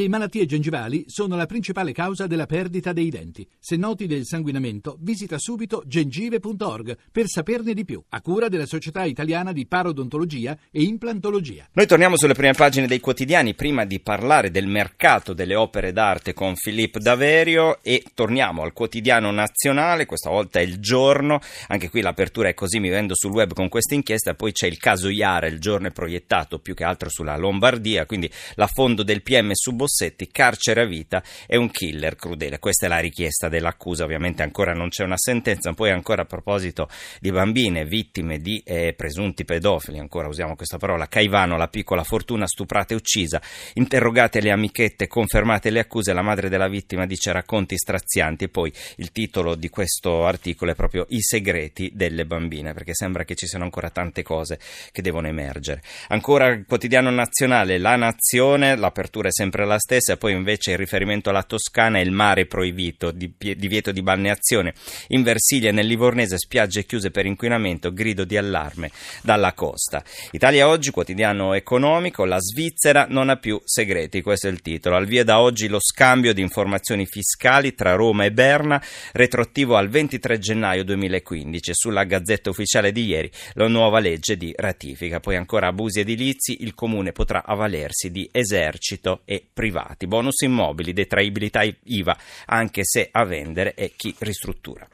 Le malattie gengivali sono la principale causa della perdita dei denti. Se noti del sanguinamento, visita subito gengive.org per saperne di più, a cura della Società Italiana di Parodontologia e Implantologia. Noi torniamo sulle prime pagine dei quotidiani prima di parlare del mercato delle opere d'arte con Filippo Daverio e torniamo al quotidiano nazionale, questa volta è il giorno, anche qui l'apertura è così, mi vendo sul web con questa inchiesta, poi c'è il caso Iara, il giorno è proiettato più che altro sulla Lombardia, quindi l'affondo del PM su Bossetti, carcere a vita e un killer crudele. Questa è la richiesta dell'accusa, ovviamente ancora non c'è una sentenza. Poi ancora a proposito di bambine vittime di eh, presunti pedofili, ancora usiamo questa parola, Caivano, la piccola fortuna stuprata e uccisa, interrogate le amichette, confermate le accuse, la madre della vittima dice racconti strazianti e poi il titolo di questo articolo è proprio I segreti delle bambine, perché sembra che ci siano ancora tante cose che devono emergere. Ancora il quotidiano nazionale, La Nazione, l'apertura è sempre la stessa, poi invece il riferimento alla Toscana è il mare proibito, di, divieto di balneazione. In Versilia e nel Livornese spiagge chiuse per inquinamento, grido di allarme dalla costa. Italia oggi, quotidiano economico, la Svizzera non ha più segreti, questo è il titolo. Al via da oggi lo scambio di informazioni fiscali tra Roma e Berna, retroattivo al 23 gennaio 2015. Sulla Gazzetta Ufficiale di ieri la nuova legge di ratifica. Poi ancora abusi edilizi, il comune potrà avvalersi di esercito e privati bonus immobili, detraibilità IVA, anche se a vendere è chi ristruttura.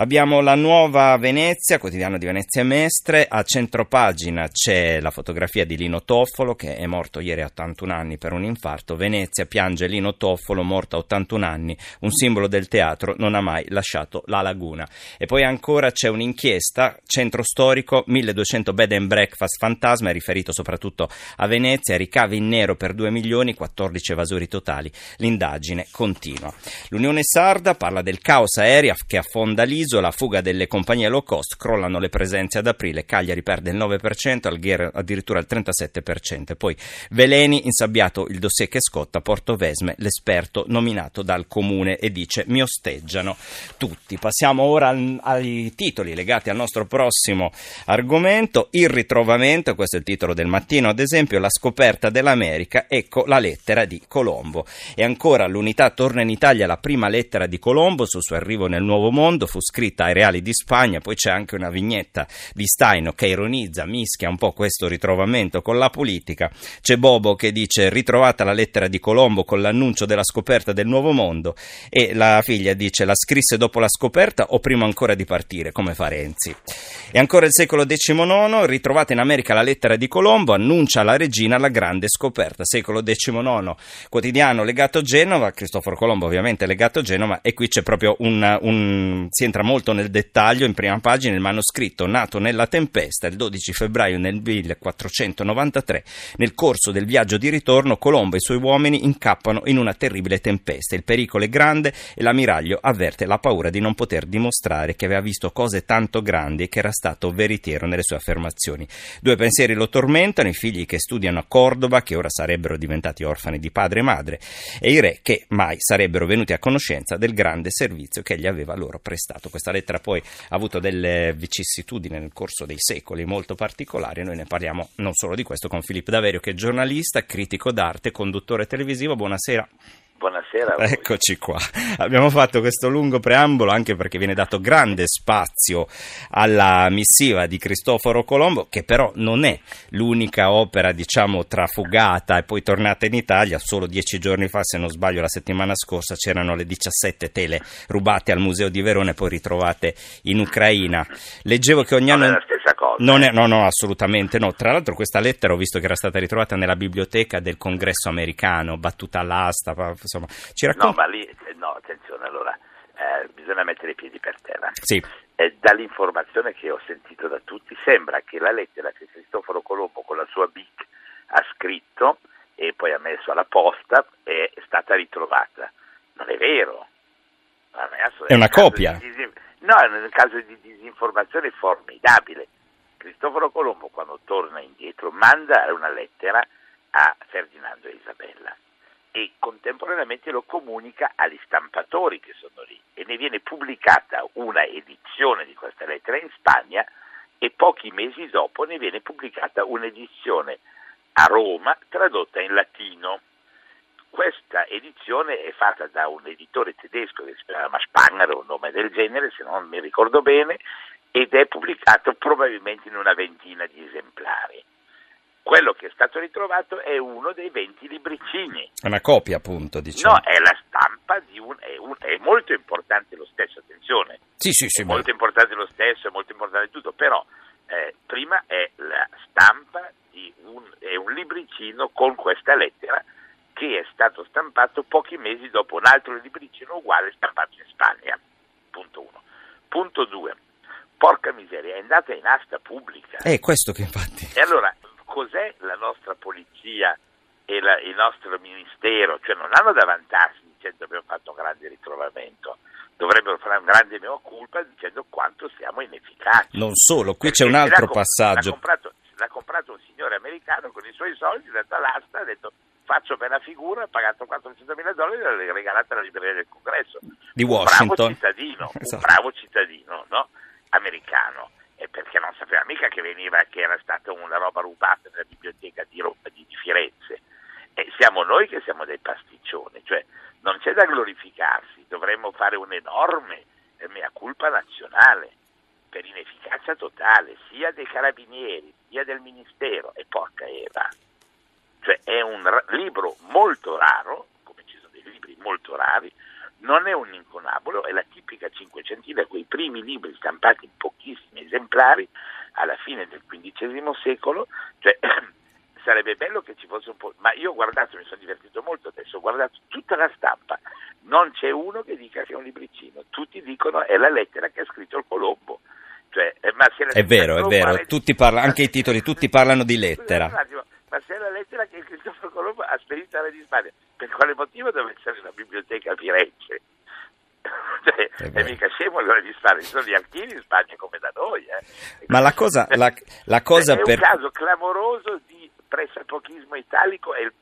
Abbiamo la nuova Venezia, quotidiano di Venezia Mestre, a centropagina c'è la fotografia di Lino Toffolo che è morto ieri a 81 anni per un infarto. Venezia piange Lino Toffolo, morto a 81 anni, un simbolo del teatro, non ha mai lasciato la laguna. E poi ancora c'è un'inchiesta, centro storico, 1200 bed and breakfast fantasma, è riferito soprattutto a Venezia, ricavi in nero per 2 milioni, 14 evasori totali. L'indagine continua. L'Unione Sarda parla del caos aerea che affonda l'isola l'isola, fuga delle compagnie low cost, crollano le presenze ad aprile, Cagliari perde il 9%, Algher addirittura il 37%, poi Veleni, insabbiato il dossier che scotta, Porto Vesme, l'esperto nominato dal comune e dice mi osteggiano tutti. Passiamo ora ai titoli legati al nostro prossimo argomento, il ritrovamento, questo è il titolo del mattino, ad esempio la scoperta dell'America, ecco la lettera di Colombo. E ancora l'unità torna in Italia la prima lettera di Colombo sul suo arrivo nel Nuovo Mondo, fu scritta scritta ai Reali di Spagna, poi c'è anche una vignetta di Staino che ironizza, mischia un po' questo ritrovamento con la politica. C'è Bobo che dice ritrovata la lettera di Colombo con l'annuncio della scoperta del nuovo mondo e la figlia dice la scrisse dopo la scoperta o prima ancora di partire, come fa Renzi. E ancora il secolo XIX, ritrovata in America la lettera di Colombo, annuncia alla regina la grande scoperta. Secolo XIX, quotidiano legato a Genova, Cristoforo Colombo ovviamente legato a Genova e qui c'è proprio un, un si entra molto nel dettaglio in prima pagina il manoscritto nato nella tempesta il 12 febbraio del 1493. Nel corso del viaggio di ritorno Colombo e i suoi uomini incappano in una terribile tempesta. Il pericolo è grande e l'ammiraglio avverte la paura di non poter dimostrare che aveva visto cose tanto grandi e che era stato veritiero nelle sue affermazioni. Due pensieri lo tormentano, i figli che studiano a Cordova, che ora sarebbero diventati orfani di padre e madre, e i re che mai sarebbero venuti a conoscenza del grande servizio che gli aveva loro prestato questa lettera poi ha avuto delle vicissitudini nel corso dei secoli molto particolari. Noi ne parliamo non solo di questo con Filippo Daverio, che è giornalista, critico d'arte, conduttore televisivo. Buonasera. Buonasera. Eccoci qua. Abbiamo fatto questo lungo preambolo anche perché viene dato grande spazio alla missiva di Cristoforo Colombo, che però non è l'unica opera, diciamo, trafugata e poi tornata in Italia. Solo dieci giorni fa, se non sbaglio, la settimana scorsa c'erano le 17 tele rubate al Museo di Verona e poi ritrovate in Ucraina. Leggevo che ogni anno. Stessa cosa. Non è, no, no, assolutamente no. Tra l'altro, questa lettera ho visto che era stata ritrovata nella biblioteca del congresso americano, battuta all'asta insomma, ci racconta... No, ma lì, no, attenzione, allora, eh, bisogna mettere i piedi per terra. Sì. Eh, dall'informazione che ho sentito da tutti, sembra che la lettera che Cristoforo Colombo con la sua BIC ha scritto e poi ha messo alla posta è stata ritrovata. Non è vero. È una copia. No, è un caso di disinformazione formidabile. Cristoforo Colombo, quando torna indietro, manda una lettera a Ferdinando e Isabella e contemporaneamente lo comunica agli stampatori che sono lì e ne viene pubblicata una edizione di questa lettera in Spagna e pochi mesi dopo ne viene pubblicata un'edizione a Roma tradotta in latino. questa edizione è fatta da un editore tedesco che si chiama Spanger, un nome del genere, se non mi ricordo bene, ed è pubblicato probabilmente in una ventina di esemplari. Quello che è stato ritrovato è uno dei 20 libricini. È una copia, appunto, diciamo. No, è la stampa di un è, un, è molto importante lo stesso, attenzione. Sì, sì, sì. È molto importante lo stesso, è molto importante tutto, però eh, prima è la stampa di un, è un libricino con questa lettera che è stato stampato pochi mesi dopo un altro libricino uguale stampato in Spagna. Punto uno. Punto due. Porca miseria, è andata in asta pubblica. È questo che infatti. E allora, cos'è la nostra polizia e la, il nostro ministero? Cioè non hanno da vantarsi dicendo abbiamo fatto un grande ritrovamento, dovrebbero fare un grande mea culpa dicendo quanto siamo inefficaci. Non solo, qui Perché c'è un altro l'ha, passaggio. L'ha comprato, l'ha comprato, un signore americano con i suoi soldi, è andato all'asta, ha detto faccio bella figura, ha pagato 400 mila dollari e l'ha regalata alla libreria del congresso. Di Washington. Un bravo cittadino, esatto. un bravo cittadino no? Americano e perché non sapeva mica che veniva, che era stata una roba rubata nella biblioteca di, di, Firenze. E siamo noi che siamo dei pasticcioni, cioè non c'è da glorificarsi, dovremmo fare un'enorme mea culpa nazionale per inefficacia totale sia dei carabinieri sia del ministero e porca Eva. Cioè è un libro molto raro, come ci sono dei libri molto rari, non è un inconabolo, è la tipica cinquecentina, quei primi libri stampati in pochissimi esemplari alla fine del XV secolo, cioè sarebbe bello che ci fosse un po', ma io ho guardato, mi sono divertito molto adesso, ho guardato tutta la stampa, non c'è uno che dica che è un libricino, tutti dicono è la lettera che ha scritto il Colombo. Cioè, eh, è vero, è vero, tutti parla, anche i titoli, tutti parlano di lettera. Attimo, ma se è la lettera che Spedito alla di Spagna, per quale motivo deve essere una biblioteca a Firenze? cioè, è mica scemo allora di Spagna, ci sono gli archivi in Spagna come da noi. Eh. Ma la cosa, la, la cosa è per... un caso clamoroso di pressapochismo italico e il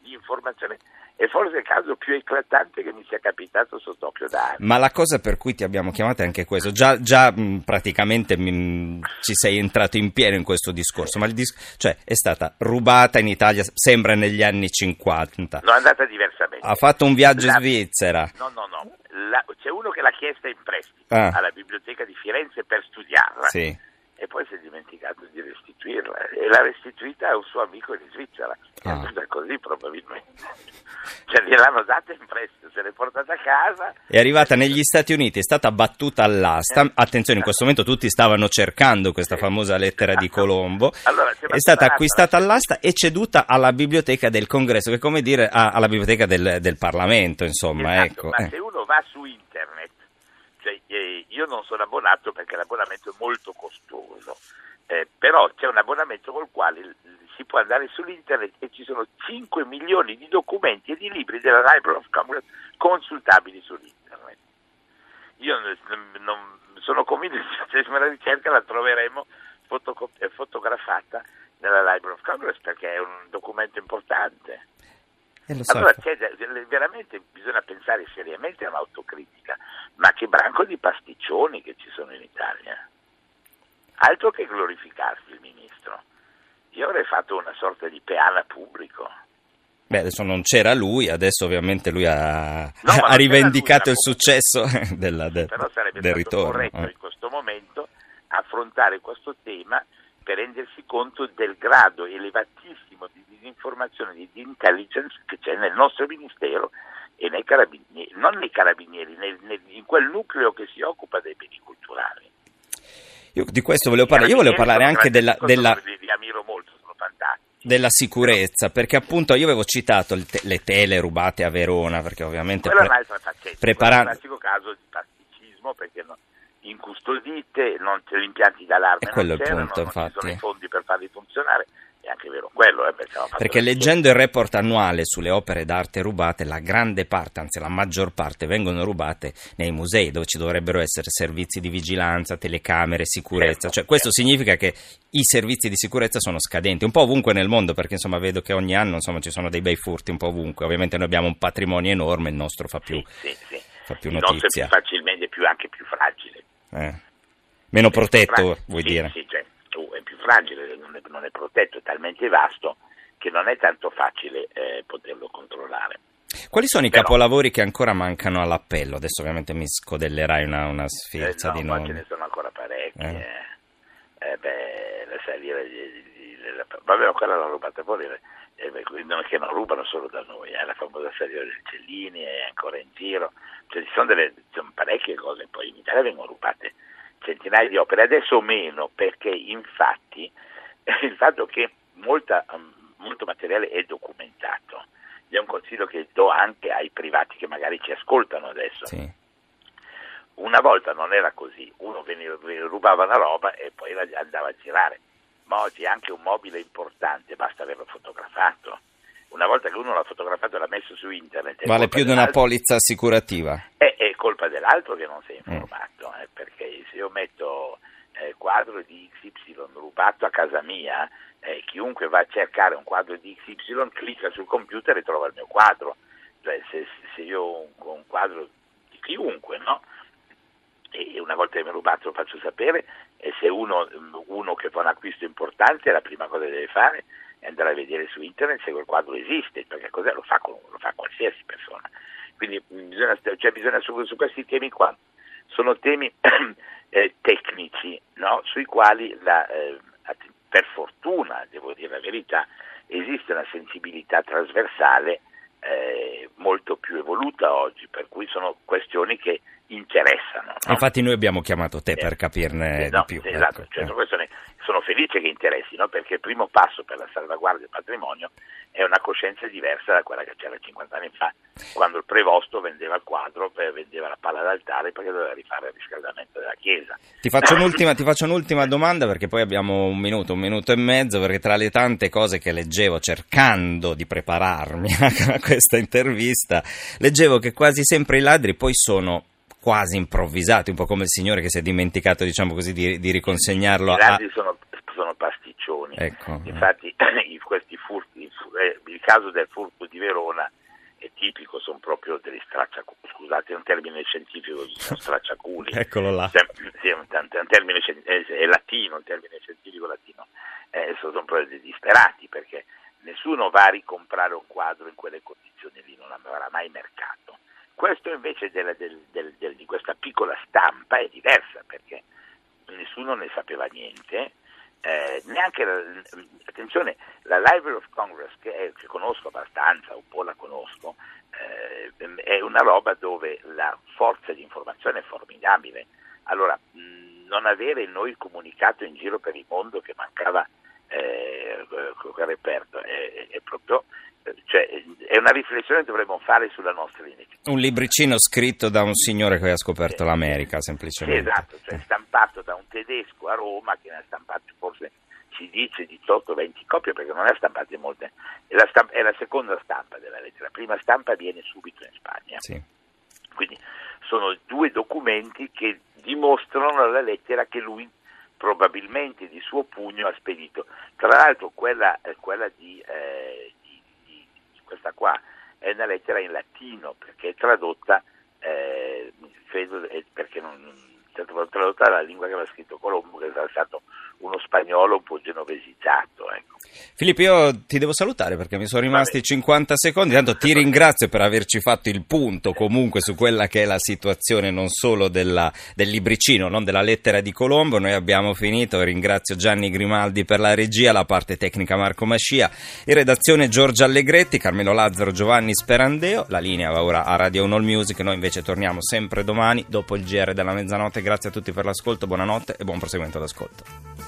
di informazione è forse il caso più eclatante che mi sia capitato sott'occhio da anni. Ma la cosa per cui ti abbiamo chiamato è anche questo, già, già mh, praticamente mh, ci sei entrato in pieno in questo discorso, ma dis- cioè, è stata rubata in Italia, sembra negli anni 50. No, è andata diversamente. Ha fatto un viaggio la... in Svizzera. No, no, no, la... c'è uno che l'ha chiesta in prestito ah. alla biblioteca di Firenze per studiarla. Sì e poi si è dimenticato di restituirla e l'ha restituita a un suo amico in Svizzera è ah. così probabilmente cioè gliel'hanno data in prestito se l'è portata a casa è arrivata negli Stati Uniti è stata battuta all'asta eh. attenzione in questo momento tutti stavano cercando questa famosa lettera di Colombo allora, è stata acquistata all'asta e ceduta alla biblioteca del congresso che è come dire alla biblioteca del, del Parlamento insomma esatto, ecco. ma eh. se uno va su internet io non sono abbonato perché l'abbonamento è molto costoso, eh, però c'è un abbonamento col quale si può andare sull'internet e ci sono 5 milioni di documenti e di libri della Library of Congress consultabili sull'internet. Io non sono convinto che se facessimo la ricerca la troveremo fotocop- eh, fotografata nella Library of Congress perché è un documento importante. So. Allora veramente bisogna pensare seriamente a un'autocritica, ma che branco di pasticcioni che ci sono in Italia. Altro che glorificarsi il ministro. Io avrei fatto una sorta di peana pubblico. Beh, adesso non c'era lui, adesso ovviamente lui ha, no, ha rivendicato il successo della, de, però sarebbe del ritorno. corretto eh. in questo momento affrontare questo tema per rendersi conto del grado elevatissimo di disinformazione, di, di intelligence che c'è nel nostro ministero e nei carabinieri, non nei carabinieri, nel, nel, in quel nucleo che si occupa dei beni culturali. Io di questo volevo parlare, io volevo parlare anche della, della, li ammiro molto, sono fantastici. della sicurezza, perché appunto io avevo citato te, le tele rubate a Verona, perché ovviamente... Pre- è un'altra faccetta, prepara- è un classico caso di pasticismo, perché no, incustodite, non, gli impianti d'allarme è quello non c'erano, il punto, non infatti. ci sono i fondi per farli funzionare, è anche vero quello. Eh, perché, perché leggendo il report annuale sulle opere d'arte rubate, la grande parte, anzi la maggior parte, vengono rubate nei musei dove ci dovrebbero essere servizi di vigilanza, telecamere, sicurezza. Certo, cioè, questo certo. significa che i servizi di sicurezza sono scadenti, un po' ovunque nel mondo, perché insomma vedo che ogni anno insomma, ci sono dei bei furti un po' ovunque. Ovviamente noi abbiamo un patrimonio enorme, il nostro fa più, sì, sì, sì. Fa più il notizia. nostro è più facilmente più, anche più fragile. Eh. Meno protetto, fragile. vuoi dire? Sì, è più fragile, non è, non è protetto, è talmente vasto che non è tanto facile eh, poterlo controllare. Quali sono i Però- capolavori che ancora mancano all'appello? Adesso ovviamente mi scodellerai una, una sfilza Eh, no, di nomi. ce ne sono ancora parecchi. Eh. Eh. Eh, beh, la salire di, di- di- della- vabbè, quella l'hanno rubata fuori. eh, non è che non rubano solo da noi, la famosa saliera del Cellini è ancora in giro. Cioè, ci sono, delle, sono parecchie cose, poi in Italia vengono rubate centinaia di opere, adesso meno, perché infatti il fatto che molta, um, molto materiale è documentato. È un consiglio che do anche ai privati che magari ci ascoltano adesso. Sì. Una volta non era così, uno veniva, veniva- rubava una roba e poi la andava a girare, ma oggi anche un mobile importante basta averlo fotografato. Una volta che uno l'ha fotografato e l'ha messo su internet, Vale più di una polizza assicurativa. è, è colpa dell'altro che non si è Mm. informato, eh, perché se io metto eh, quadro di XY rubato a casa mia, eh, chiunque va a cercare un quadro di XY clicca sul computer e trova il mio quadro. Cioè, se, se io ho un, quadro di chiunque, no? E una volta che mi è rubato lo faccio sapere e se uno, uno che fa un acquisto importante la prima cosa che deve fare è andare a vedere su internet se quel quadro esiste, perché cos'è? Lo fa, con- lo fa qualsiasi persona. Quindi bisogna, cioè, bisogna su, su questi temi qua, sono temi eh, tecnici no? sui quali la, eh, per fortuna, devo dire la verità, esiste una sensibilità trasversale eh, molto più evoluta oggi, per cui sono questioni che interessano. no? Infatti noi abbiamo chiamato te Eh, per capirne eh, no, di più. esatto, ecco. cioè, Eh. sono questioni- sono felice che interessi, no? perché il primo passo per la salvaguardia del patrimonio è una coscienza diversa da quella che c'era 50 anni fa, quando il prevosto vendeva il quadro, eh, vendeva la palla d'altare perché doveva rifare il riscaldamento della chiesa. Ti faccio, un'ultima, ti faccio un'ultima domanda perché poi abbiamo un minuto, un minuto e mezzo, perché tra le tante cose che leggevo cercando di prepararmi a questa intervista, leggevo che quasi sempre i ladri poi sono quasi improvvisati, un po' come il signore che si è dimenticato, diciamo così, di, di riconsegnarlo I a... grandi sono, sono pasticcioni, Ecco. infatti furti, il eh, il caso del furto di Verona è tipico, sono proprio degli stracciaculi, scusate è un termine scientifico, sono stracciaculi. Eccolo là. Sì, è un, termine è, latino, un termine scientifico latino. Eh, sono, sono proprio dei disperati perché nessuno va a ricomprare un quadro in quelle condizioni lì, non avrà mai mercato. Questo invece del- del- del- del- di questa piccola stampa è diversa perché nessuno ne sapeva niente. eh, neanche la- attenzione, la Library of Congress, che, è- che conosco abbastanza, un po' la conosco, eh, è una roba dove la forza di informazione è formidabile. Allora, mh, non avere noi comunicato in giro per il mondo che mancava eh, quel reperto è, è proprio eh, cioè, è una riflessione che dovremmo fare sulla nostra identità. Un libricino scritto da un signore che ha scoperto l'America, Sì, semplicemente. esatto, cioè stampato da un tedesco a Roma che ne ha stampate forse si dice 18-20 copie perché non ne ha stampate molte, è la, stampa- è la seconda stampa della lettera, la prima stampa viene subito in Spagna. Sì. Quindi sono due documenti che dimostrano la lettera che lui probabilmente di suo pugno ha spedito. Tra l'altro quella, eh, quella di, eh, di- di- di questa qua è una lettera in latino perché è tradotta, eh, credo, eh, perché non, è stata tradotta dalla lingua che aveva scritto Colombo, che era stato uno spagnolo un po' genovesizzato. Ecco. Filippo, io ti devo salutare perché mi sono rimasti 50 secondi. Tanto ti ringrazio per averci fatto il punto comunque su quella che è la situazione non solo della- del libricino, non della lettera di Colombo. Noi abbiamo finito. Ringrazio Gianni Grimaldi per la regia, la parte tecnica Marco Mascia, in redazione Giorgia Allegretti, Carmelo Lazzaro, Giovanni Sperandeo. La linea va ora a Radio 1 All Music. Noi invece torniamo sempre domani dopo il GR della mezzanotte. Grazie a tutti per l'ascolto, buonanotte e buon proseguimento d'ascolto.